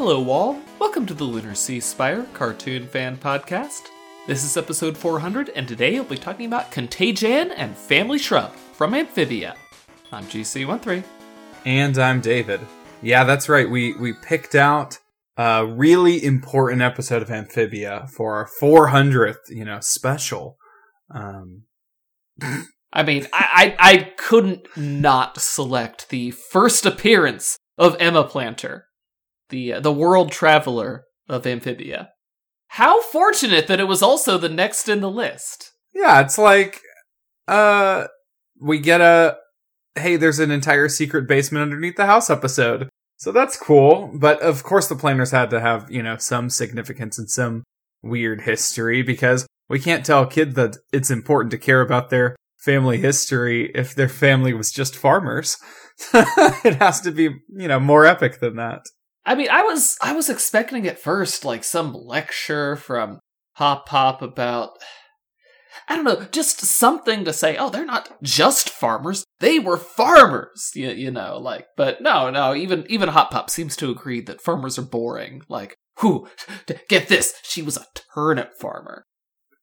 Hello, Wall. Welcome to the Lunar Sea Spire Cartoon Fan Podcast. This is episode 400, and today I'll be talking about Contagion and Family Shrub from Amphibia. I'm GC13. And I'm David. Yeah, that's right. We we picked out a really important episode of Amphibia for our 400th, you know, special. Um, I mean, I, I, I couldn't not select the first appearance of Emma Plantar, the uh, the world traveler of Amphibia. How fortunate that it was also the next in the list. yeah, it's like uh we get a hey, there's an entire secret basement underneath the house episode. So that's cool, but of course the Plantars had to have, you know, some significance and some weird history because we can't tell a kid that it's important to care about their family history if their family was just farmers. it has to be, you know, more epic than that. I mean, I was I was expecting at first like some lecture from Hop Pop about I don't know, just something to say, oh, they're not just farmers, they were farmers, you, you know, like, but no, no, even, even Hop Pop seems to agree that farmers are boring. Like, who, get this, she was a turnip farmer.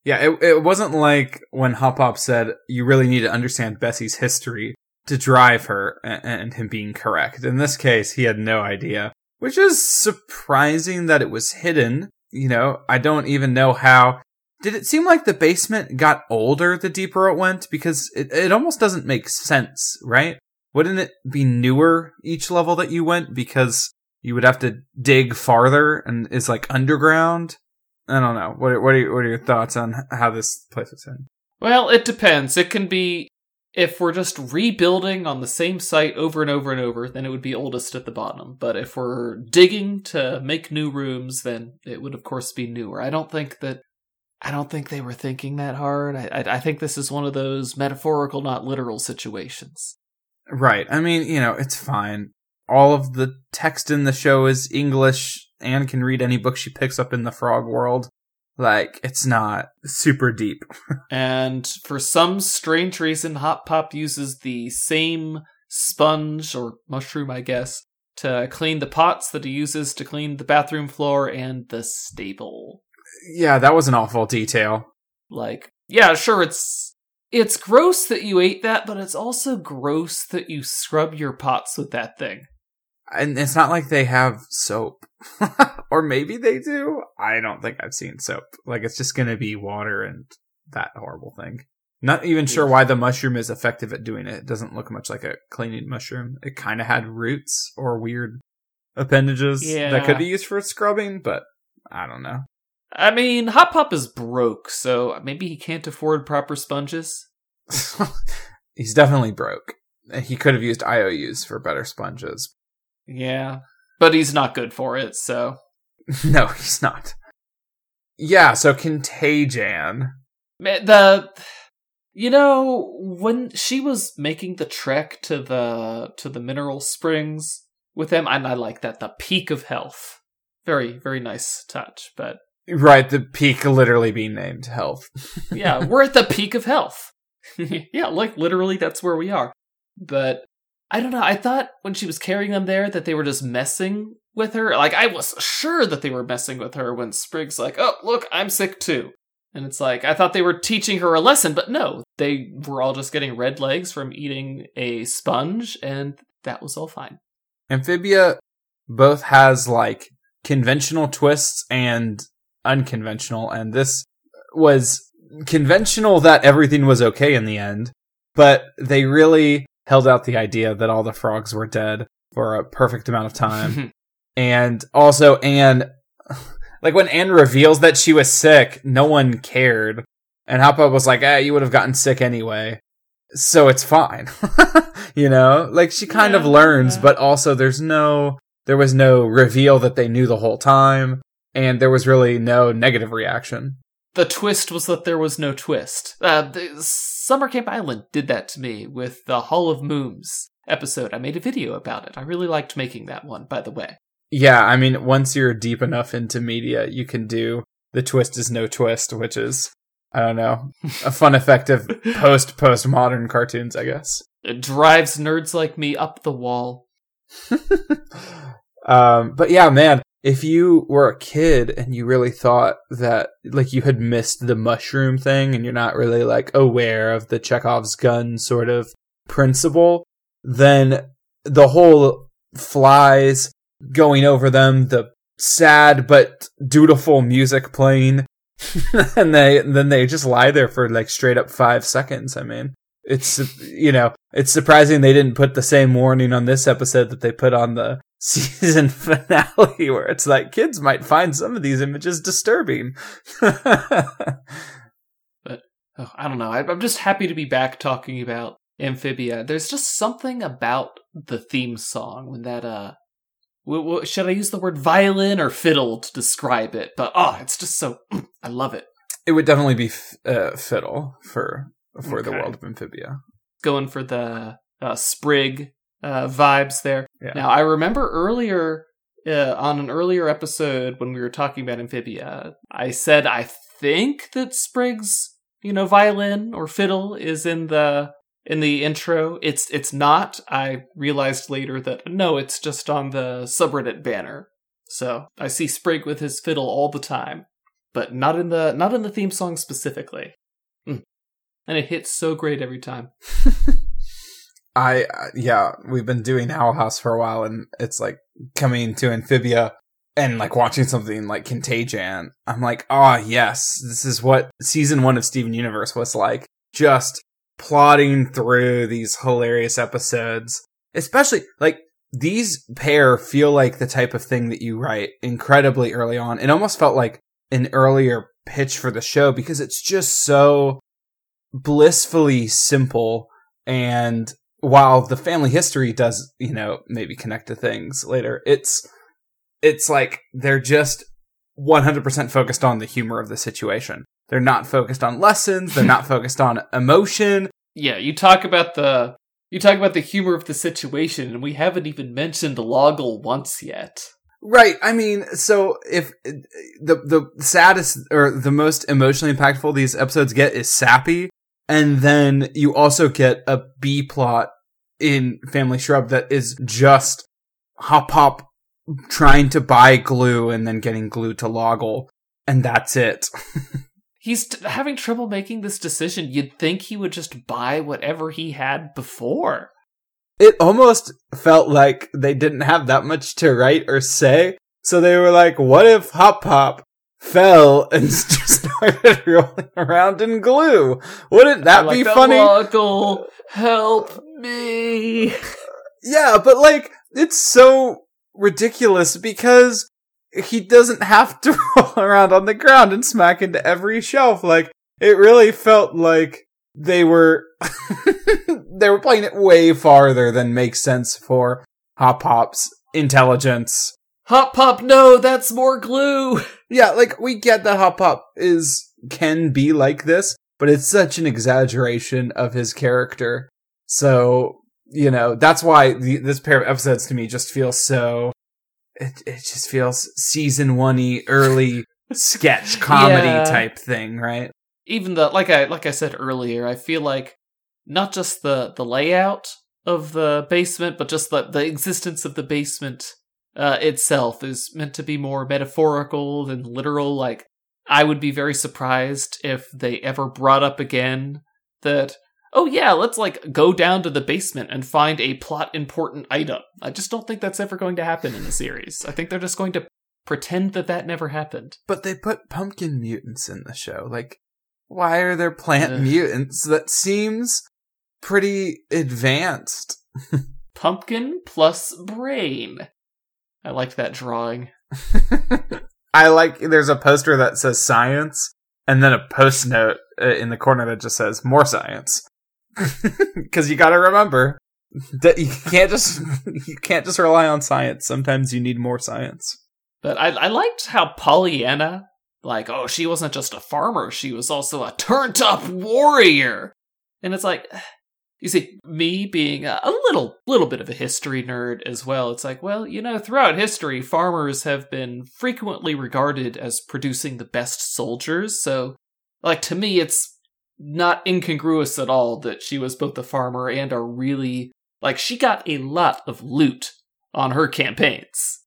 Yeah, it, it wasn't like when Hop Pop said, you really need to understand Bessie's history to drive her and, and him being correct. In this case, he had no idea, which is surprising that it was hidden. You know, I don't even know how. Did it seem like the basement got older the deeper it went? Because it, it almost doesn't make sense, right? Wouldn't it be newer each level that you went because you would have to dig farther and is like underground? I don't know. What are, what are your, what are your thoughts on how this place is in? Well, it depends. It can be if we're just rebuilding on the same site over and over and over, then it would be oldest at the bottom. But if we're digging to make new rooms, then it would of course be newer. I don't think that I don't think they were thinking that hard. I, I, I think this is one of those metaphorical, not literal situations. Right. I mean, you know, it's fine. All of the text in the show is English. Anne can read any book she picks up in the frog world. Like, it's not super deep. And for some strange reason, Hop Pop uses the same sponge or mushroom, I guess, to clean the pots that he uses to clean the bathroom floor and the stable. yeah, that was an awful detail. Like, yeah, sure, it's it's gross that you ate that, but it's also gross that you scrub your pots with that thing. And it's not like they have soap. or maybe they do. I don't think I've seen soap. Like, it's just gonna be water and that horrible thing. Not even sure why the mushroom is effective at doing it. It doesn't look much like a cleaning mushroom. It kind of had roots or weird appendages that could be used for scrubbing, but I don't know. I mean, Hop Pop is broke, so maybe he can't afford proper sponges. He's definitely broke. He could have used IOUs for better sponges. Yeah. But he's not good for it, so. no, he's not. Yeah, so Contagion. The you know when she was making the trek to the to the mineral springs with them and i like that the peak of health very very nice touch but Right, the peak literally being named health. yeah we're at the peak of health yeah like literally that's where we are but i don't know i thought when she was carrying them there that they were just messing with her. Like i was sure that they were messing with her when sprig's like oh look i'm sick too. And it's like i thought they were teaching her a lesson but no they were all just getting red legs from eating a sponge and that was all fine. Amphibia both has like conventional twists and unconventional, and this was conventional that everything was okay in the end, but they really held out the idea that all the frogs were dead for a perfect amount of time. and also Anne like when Anne reveals that she was sick, no one cared. And Hoppa was like, eh, you would have gotten sick anyway. So it's fine. you know? Like she kind of learns, yeah. but also there's no there was no reveal that they knew the whole time, and there was really no negative reaction. the twist was that there was no twist uh, summer camp island did that to me with the hall of mooms episode i made a video about it i really liked making that one by the way Yeah, I mean, once you're deep enough into media, you can do the twist is no twist, which is I don't know, a fun effect of post postmodern cartoons, I guess. It drives nerds like me up the wall. um, but yeah, man, if you were a kid and you really thought that like you had missed the mushroom thing and you're not really like aware of the Chekhov's gun sort of principle, then the whole flies going over them, the sad but dutiful music playing, and they then they just lie there for like straight up five seconds. I mean, it's you know it's surprising they didn't put the same warning on this episode that they put on the season finale where it's like kids might find some of these images disturbing. but oh, I don't know. I, I'm just happy to be back talking about Amphibia. There's just something about the theme song when that uh w- should I use the word violin or fiddle to describe it? But oh, it's just so I love it. It would definitely be f- uh, fiddle for for the world of Amphibia. Going for the uh, sprig uh, vibes there. Yeah. Now I remember earlier uh, on an earlier episode when we were talking about Amphibia, I said I think that Sprig's you know violin or fiddle is in the in the intro. It's it's not. I realized later that no, it's just on the subreddit banner. So I see Sprig with his fiddle all the time, but not in the not in the theme song specifically. Mm. And it hits so great every time. I uh, yeah, we've been doing Owl House for a while, and it's like coming to Amphibia and like watching something like Contagion. I'm like, oh yes, this is what season one of Steven Universe was like. Just plodding through these hilarious episodes, especially like these pair feel like the type of thing that you write incredibly early on. It almost felt like an earlier pitch for the show because it's just so blissfully simple and while the family history does, you know, maybe connect to things later, it's it's like they're just 100% focused on the humor of the situation. They're not focused on lessons, they're not focused on emotion. Yeah, you talk about the you talk about the humor of the situation, and we haven't even mentioned Loggle once yet. Right. I mean, so if the the saddest or the most emotionally impactful these episodes get is Sappy, and then you also get a B plot in Family Shrub that is just Hop Pop trying to buy glue and then getting glue to Loggle, and that's it. He's t- having trouble making this decision. You'd think he would just buy whatever he had before. it almost felt like they didn't have that much to write or say. So they were like, what if Hop Pop fell and just started rolling around in glue? Wouldn't that like, be "The funny? Help me! Yeah, but like, it's so ridiculous because he doesn't have to roll around on the ground and smack into every shelf. Like, it really felt like they were, they were playing it way farther than makes sense for Hop Pop's intelligence. Hop Pop, no, that's more glue. Yeah, like, we get that Hop Pop is, can be like this, but it's such an exaggeration of his character. So, you know, that's why the, this pair of episodes to me just feels so. It it just feels season one early sketch comedy Yeah. type thing, right? Even the like I like I said earlier, I feel like not just the the layout of the basement, but just the the existence of the basement uh, itself is meant to be more metaphorical than literal. Like I would be very surprised if they ever brought up again that oh yeah, let's like go down to the basement and find a plot important item. I just don't think that's ever going to happen in the series. I think they're just going to pretend that that never happened. But they put pumpkin mutants in the show. Like, why are there plant Ugh. mutants? That seems pretty advanced. Pumpkin plus brain. I liked that drawing. I like there's a poster that says science and then a post note uh, in the corner that just says more science. Cuz you got to remember that you can't just you can't just rely on science. Sometimes you need more science. But I, I liked how Pollyanna, like, oh, she wasn't just a farmer, she was also a turned up warrior. And it's like, you see, me being a, a little, little bit of a history nerd as well, it's like, well, you know, throughout history, farmers have been frequently regarded as producing the best soldiers. So, like, to me, it's not incongruous at all that she was both a farmer and a really, like, she got a lot of loot on her campaigns.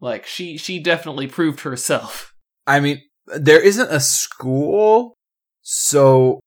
Like she she definitely proved herself. I mean, there isn't a school, so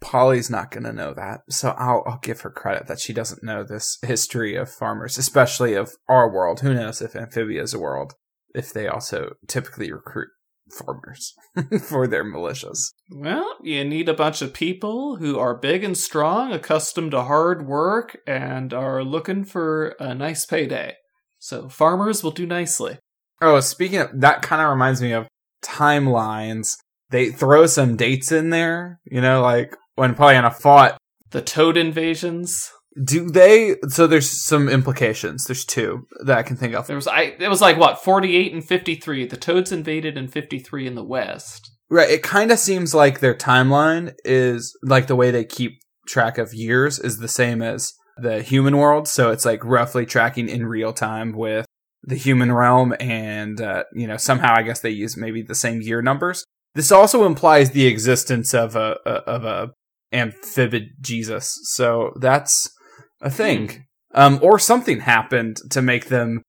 Polly's not going to know that. So I'll, I'll give her credit that she doesn't know this history of farmers, especially of our world. Who knows if Amphibia's a world, if they also typically recruit farmers for their militias. Well, you need a bunch of people who are big and strong, accustomed to hard work, and are looking for a nice payday. So farmers will do nicely. Oh, speaking of that, kind of reminds me of timelines. They throw some dates in there, you know, like when Pollyanna fought. The Toad invasions. Do they? So there's some implications. There's two that I can think of. There was I. It was like what 48 and 53. The Toads invaded in 53 in the West. Right. It kind of seems like their timeline is like the way they keep track of years is the same as the human world. So it's like roughly tracking in real time with the human realm, and uh, you know somehow I guess they use maybe the same year numbers. This also implies the existence of a, a of a amphibid Jesus. So that's a thing. Um, or something happened to make them,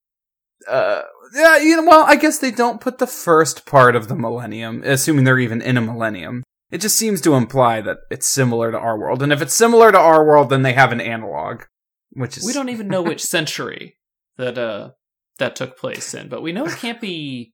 uh, yeah, you know, well, I guess they don't put the first part of the millennium, assuming they're even in a millennium. It just seems to imply that it's similar to our world. And if it's similar to our world, then they have an analog, which is. We don't even know which century that, uh, that took place in, but we know it can't be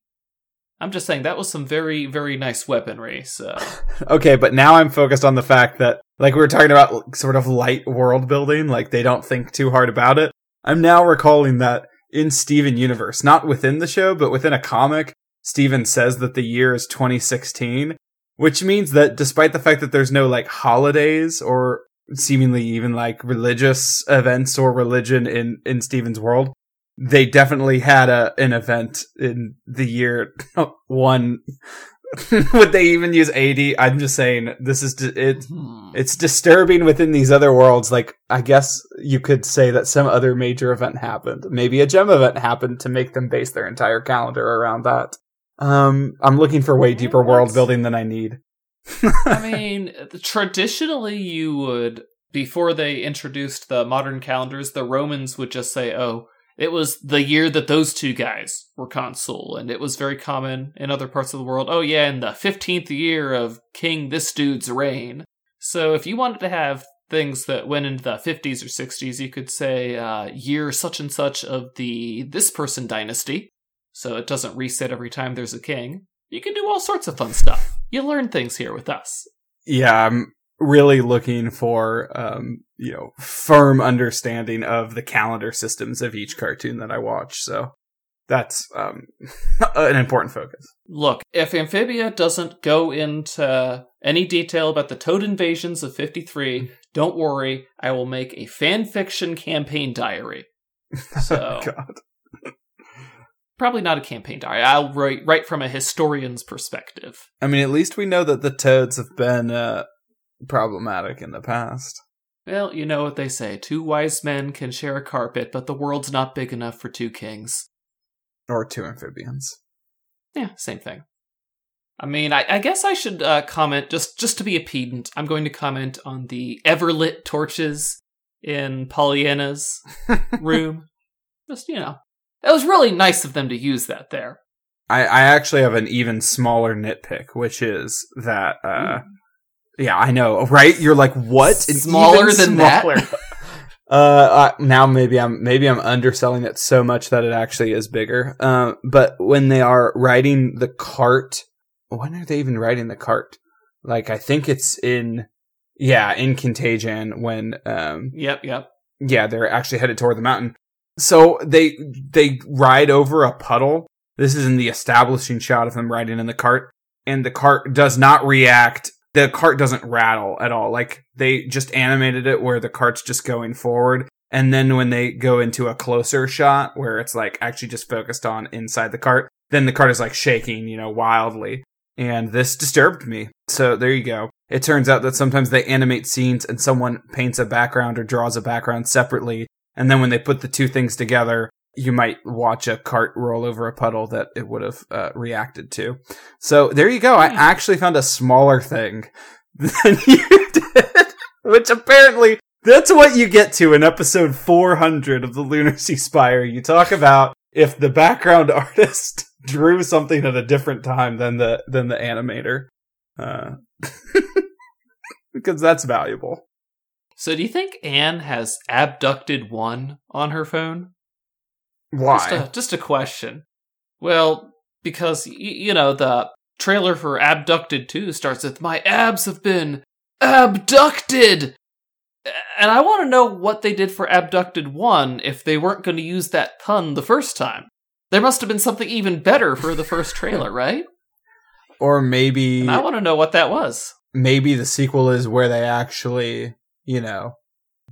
I'm just saying that was some very, very nice weaponry. So okay, but now I'm focused on the fact that, like we were talking about, sort of light world building, like they don't think too hard about it. I'm now recalling that in Steven Universe, not within the show, but within a comic, Steven says that the year is 2016, which means that despite the fact that there's no like holidays or seemingly even like religious events or religion in in Steven's world, they definitely had a an event in the year one. Would they even use AD? I'm just saying this is it. Hmm. It's disturbing within these other worlds. Like I guess you could say that some other major event happened. Maybe a gem event happened to make them base their entire calendar around that. Um, I'm looking for way deeper world building than I need. I mean, traditionally you would before they introduced the modern calendars, the Romans would just say, "Oh, it was the year that those two guys were consul, and it was very common in other parts of the world. Oh, yeah, in the 15th year of King this dude's reign. So if you wanted to have things that went into the 50s or 60s, you could say uh, year such and such of the this person dynasty. So it doesn't reset every time there's a king. You can do all sorts of fun stuff. You learn things here with us. Yeah, I'm really looking for um, you know firm understanding of the calendar systems of each cartoon that I watch. So that's um, an important focus. Look, if Amphibia doesn't go into any detail about the Toad invasions of 53, don't worry, I will make a fan fiction campaign diary. So, God. probably not a campaign diary. I'll write, write from a historian's perspective. I mean, at least we know that the Toads have been uh, problematic in the past. Well, you know what they say two wise men can share a carpet, but the world's not big enough for two kings. Or two amphibians. Yeah, same thing. I mean, I, I guess I should uh, comment just just to be a pedant. I'm going to comment on the everlit torches in Pollyanna's room. Just you know, it was really nice of them to use that there. I, I actually have an even smaller nitpick, which is that uh, yeah, I know, right? You're like, what? It's smaller than smaller. that? uh, uh, now maybe I'm maybe I'm underselling it so much that it actually is bigger. Uh, but when they are riding the cart, when are they even riding the cart? Like I think it's in, yeah, in Contagion when. Um, yep, yep. Yeah, they're actually headed toward the mountain. So they they ride over a puddle. This is in the establishing shot of them riding in the cart, and the cart does not react the cart doesn't rattle at all. Like they just animated it where the cart's just going forward. And then when they go into a closer shot where it's like actually just focused on inside the cart, then the cart is like shaking, you know, wildly. And this disturbed me. So there you go. It turns out that sometimes they animate scenes and someone paints a background or draws a background separately. And then when they put the two things together, you might watch a cart roll over a puddle that it would have uh, reacted to. So there you go. I hmm. actually found a smaller thing than you did, which apparently that's what you get to in episode 400 of the Lunar Sea Spire. You talk about if the background artist drew something at a different time than the than the animator, uh, because that's valuable. So, do you think Anne has abducted one on her phone? Why? Just a, just a question. Well, because, y- you know, the trailer for Abducted 2 starts with, My abs have been abducted! And I want to know what they did for Abducted 1 if they weren't going to use that pun the first time. There must have been something even better for the first trailer, right? or maybe And I want to know what that was. maybe the sequel is where they actually, you know,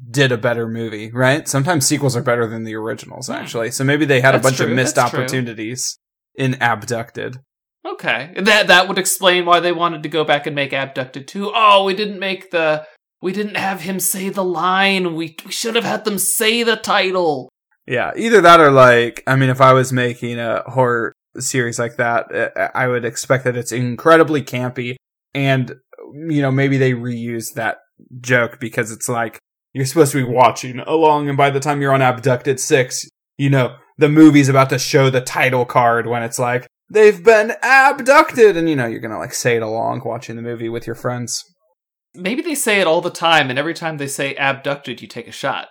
did a better movie, right? Sometimes sequels are better than the originals, Hmm. actually. So maybe they had a That's bunch of missed that's true. opportunities in Abducted. Okay. That that would explain why they wanted to go back and make Abducted 2. Oh, we didn't make the we didn't have him say the line. We, we should have had them say the title. Yeah, either that or like, I mean, if I was making a horror series like that, uh, I would expect that it's incredibly campy and, you know, maybe they reuse that joke because it's like, you're supposed to be watching along and by the time you're on Abducted 6, you know, the movie's about to show the title card when it's like, they've been abducted and, you know, you're gonna like say it along watching the movie with your friends. Maybe they say it all the time, and every time they say abducted, you take a shot.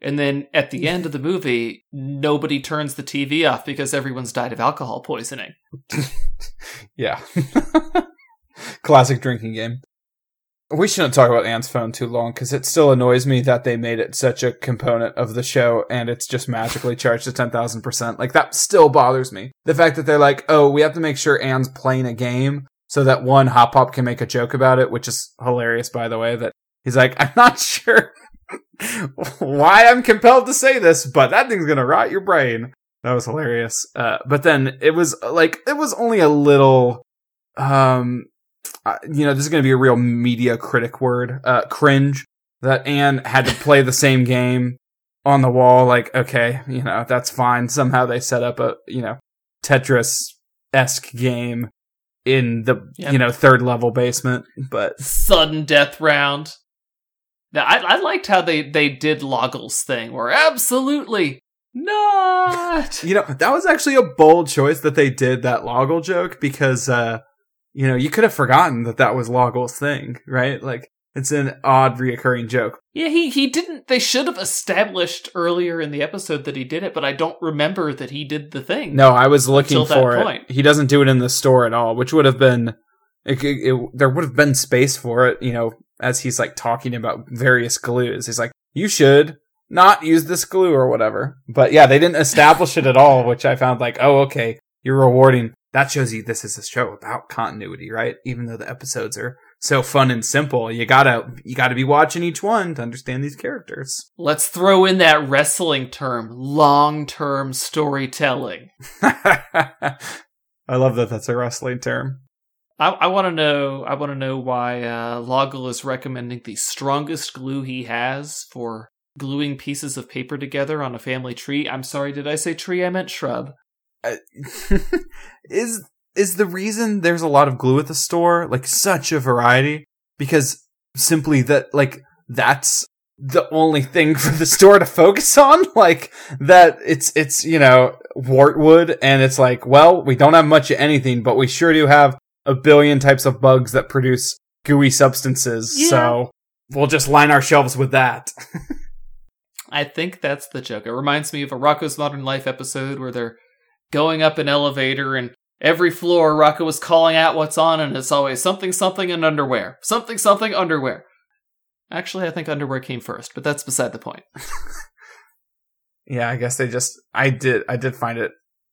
And then at the end of the movie, nobody turns the TV off because everyone's died of alcohol poisoning. Yeah. Classic drinking game. We shouldn't talk about Anne's phone too long because it still annoys me that they made it such a component of the show and it's just magically charged to 10,000%. Like, that still bothers me. The fact that they're like, oh, we have to make sure Anne's playing a game so that one, Hop Pop can make a joke about it, which is hilarious, by the way, that he's like, I'm not sure why I'm compelled to say this, but that thing's gonna rot your brain. That was hilarious. Uh, but then it was like, it was only a little, um, uh, you know, this is going to be a real media critic word, uh, cringe that Anne had to play the same game on the wall. Like, okay, you know, that's fine. Somehow they set up a, you know, Tetris-esque game in the, Yep. you know, third level basement, but Sudden death round. Now, I, I liked how they, they did Loggle's thing, where absolutely not. You know, that was actually a bold choice that they did that Loggle joke because, uh, you know, you could have forgotten that that was Loggle's thing, right? Like, it's an odd reoccurring joke. Yeah, he, he didn't. They should have established earlier in the episode that he did it, but I don't remember that he did the thing. No, I was looking for it. point. He doesn't do it in the store at all, which would have been, it, it, it- there would have been space for it, you know, as he's like talking about various glues. He's like, you should not use this glue or whatever. But yeah, they didn't establish it at all, which I found like, oh, okay, you're rewarding. That shows you this is a show about continuity, right? Even though the episodes are so fun and simple, you gotta, you gotta be watching each one to understand these characters. Let's throw in that wrestling term long term storytelling. I love that that's a wrestling term. I, I want to know. I want to know why uh, Loggle is recommending the strongest glue he has for gluing pieces of paper together on a family tree. I'm sorry, did I say tree? I meant shrub. Is is the reason there's a lot of glue at the store like such a variety because simply that like that's the only thing for the store to focus on like that it's it's you know wartwood and it's like well we don't have much of anything but we sure do have a billion types of bugs that produce gooey substances Yeah. so we'll just line our shelves with that I think that's the joke. It reminds me of a Rocko's Modern Life episode where they're going up an elevator and every floor Rocko was calling out what's on and it's always something something and underwear. Something something underwear. Actually, I think underwear came first, but that's beside the point. yeah i guess they just i did i did find it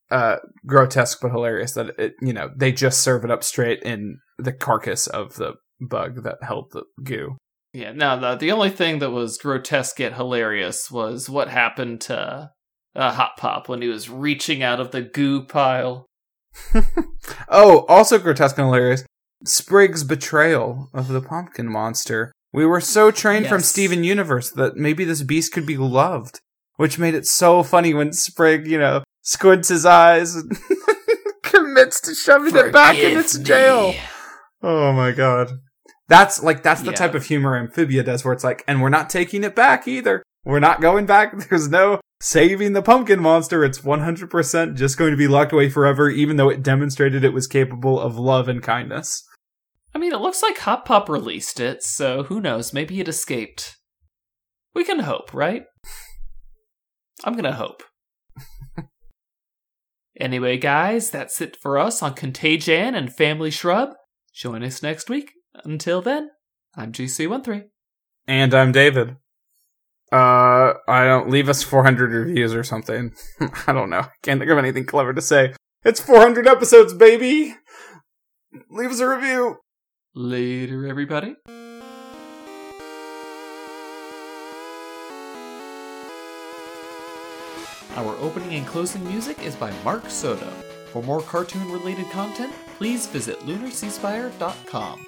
uh grotesque but hilarious that it you know they just serve it up straight in the carcass of the bug that held the goo Yeah, no, the, the only thing that was grotesque yet hilarious was what happened to uh, Hop Pop when he was reaching out of the goo pile. oh also grotesque and hilarious sprig's betrayal of the pumpkin monster we were so trained from steven universe that maybe this beast could be loved which made it so funny when sprig you know squints his eyes and commits to shoving it back in Forgive its jail me. Oh my god. That's like that's the Yeah. type of humor Amphibia does where it's like, and we're not taking it back either. We're not going back. There's no saving the pumpkin monster. It's 100% just going to be locked away forever, even though it demonstrated it was capable of love and kindness. I mean, it looks like Hop Pop released it, so who knows? Maybe it escaped. We can hope, right? I'm gonna hope. anyway, guys, that's it for us on Contagion and Family Shrub. Join us next week. Until then, I'm GC13. And I'm David. Uh, I don't leave us 400 reviews or something. I don't know. Can't think of anything clever to say. It's 400 episodes, baby. Leave us a review. Later, everybody. Our opening and closing music is by Mark Soto. For more cartoon related content, please visit lunarseaspire.com.